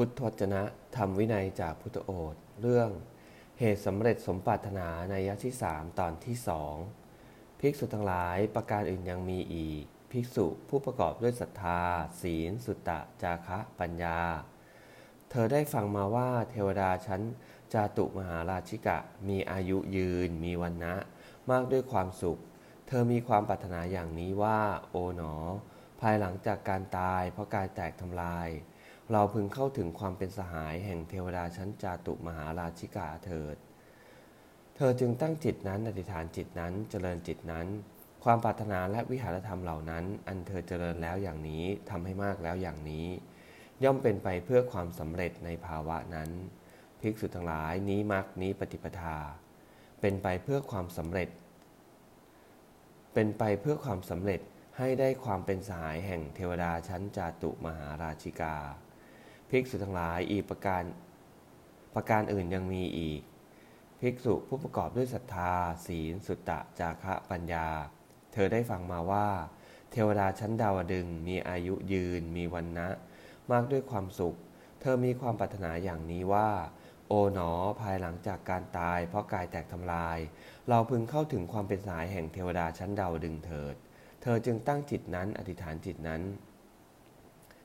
พุทธวจนะธรรมวินัยจากพุทธโอษเรื่อง เหตุสำเร็จสมปรารถนาในยะที่สามตอนที่สองภิกษุทั้งหลายประการอื่นยังมีอีก ภิกษุผู้ประกอบด้วยศรัทธา ศีล สุตตะ จาคะ ปัญญา เธอได้ฟังมาว่าเทวดาชั้นจาตุมหาราชิกะ มีอายุยืน มีวันนะ มากด้วยความสุข เธอมีความปรารถนาอย่างนี้ว่า โอ๋หนอ ภายหลังจากการตายเพราะกายแตกทำลาย เราพึงเข้าถึงความเป็นสหายแห่งเทวดาชั้นจาตุมหาราชิกาเถิด เธอจึงตั้งจิตนั้นอธิษฐานจิตนั้นเจริญจิตนั้น ความปรารถนาและวิหารธรรมเหล่านั้น อันเธอเจริญแล้วอย่างนี้ทำให้มากแล้วอย่างนี้ ย่อมเป็นไปเพื่อความสำเร็จในภาวะนั้น ภิกษุทั้งหลายนี้มักนี้ปฏิปทา เป็นไปเพื่อความสำเร็จ เป็นไปเพื่อความสำเร็จให้ได้ความเป็นสหายแห่งเทวดาชั้นจาตุมหาราชิกา ภิกษุทั้งหลายอีกประการประการอื่นยังมีอีก ภิกษุผู้ประกอบด้วยศรัทธา ศีล สุตตะ จาคะปัญญา เธอได้ฟังมาว่า เทวดาชั้นดาวดึงมีอายุยืน มีวันนะ มากด้วยความสุข เธอมีความปรารถนาอย่างนี้ว่า โอ๋หนอภายหลังจากการตาย เพราะกายแตกทำลาย เราพึงเข้าถึงความเป็นสายแห่งเทวดาชั้นดาวดึงเถิด เธอจึงตั้งจิตนั้นอธิษฐานจิตนั้น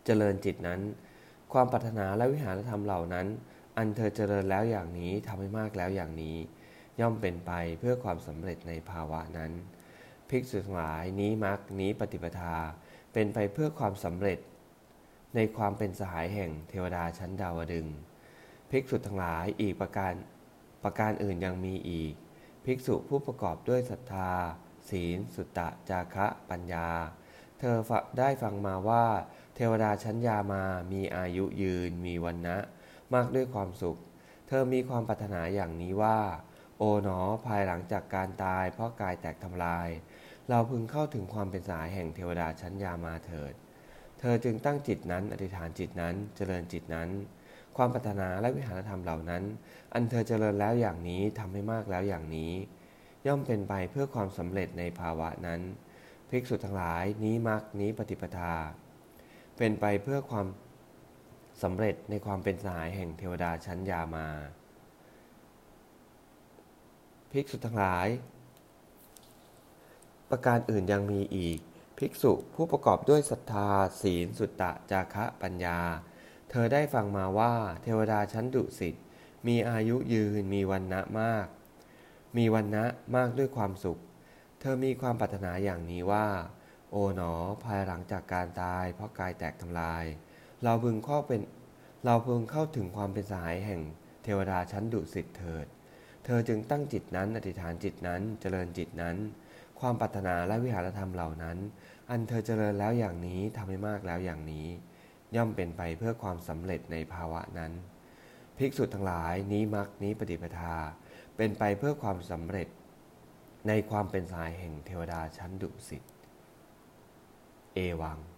เจริญจิตนั้น ความปรารถนาและวิหารธรรมเหล่านั้น อันเธอเจริญแล้วอย่างนี้ทำให้มากแล้วอย่างนี้ ย่อมเป็นไปเพื่อความสำเร็จในภาวะนั้น ภิกษุทั้งหลายนี้มักนี้ปฏิปทา เป็นไปเพื่อความสำเร็จ ในความเป็นสหายแห่งเทวดาชั้นดาวดึงภิกษุทั้งหลายอีกประการประการอื่นยังมีอีก ภิกษุผู้ประกอบด้วยศรัทธา ศีล สุตตะ จาคะ ปัญญา เธอได้ฟังมาว่า วดาชั้นยามามีอายุยืนมีวันนะ มากด้วยความสุข เธอมีความปรารถนาอย่างนี้ว่า โอ๋หนอภายหลังจากการตาย เพราะกายแตกทำลาย เราพึงเข้าถึงความเป็นสายแห่งเทวดาชั้นยามาเถิด เธอจึงตั้งจิตนั้นอธิษฐานจิตนั้นเจริญจิตนั้น ความปรารถนาและวิหารธรรมเหล่านั้น อันเธอเจริญแล้วอย่างนี้ทำให้มากแล้วอย่างนี้ ย่อมเป็นไปเพื่อความสำเร็จในภาวะนั้นภิกษุทั้งหลายนี้มักนี้ปฏิปทา เป็นไปเพื่อความสำเร็จในความเป็นสหายแห่งเทวดาชั้นยามา ภิกษุทั้งหลาย ประการอื่นยังมีอีก ภิกษุผู้ประกอบด้วยศรัทธา ศีล สุตตะ จาคะปัญญา เธอได้ฟังมาว่า เทวดาชั้นดุสิตมีอายุยืนมีวันนะมาก มีวันนะมากด้วยความสุข เธอมีความปรารถนาอย่างนี้ว่า โอ๋หนอ ภายหลังจากการตาย เพราะกายแตกทำลาย เราพึงเข้าเป็นเราพึงเข้าถึงความเป็นสหายแห่งเทวดาชั้นดุสิตเถิด เธอจึงตั้งจิตนั้นอธิษฐานจิตนั้นเจริญจิตนั้น ความปรารถนาและวิหารธรรมเหล่านั้น อันเธอเจริญแล้วอย่างนี้ทำให้มากแล้วอย่างนี้ ย่อมเป็นไปเพื่อความสำเร็จในภาวะนั้น ภิกษุทั้งหลายนี้มักนี้ปฏิปทา เป็นไปเพื่อความสำเร็จ ในความเป็นสายแห่งเทวดาชั้นดุสิต เอวัง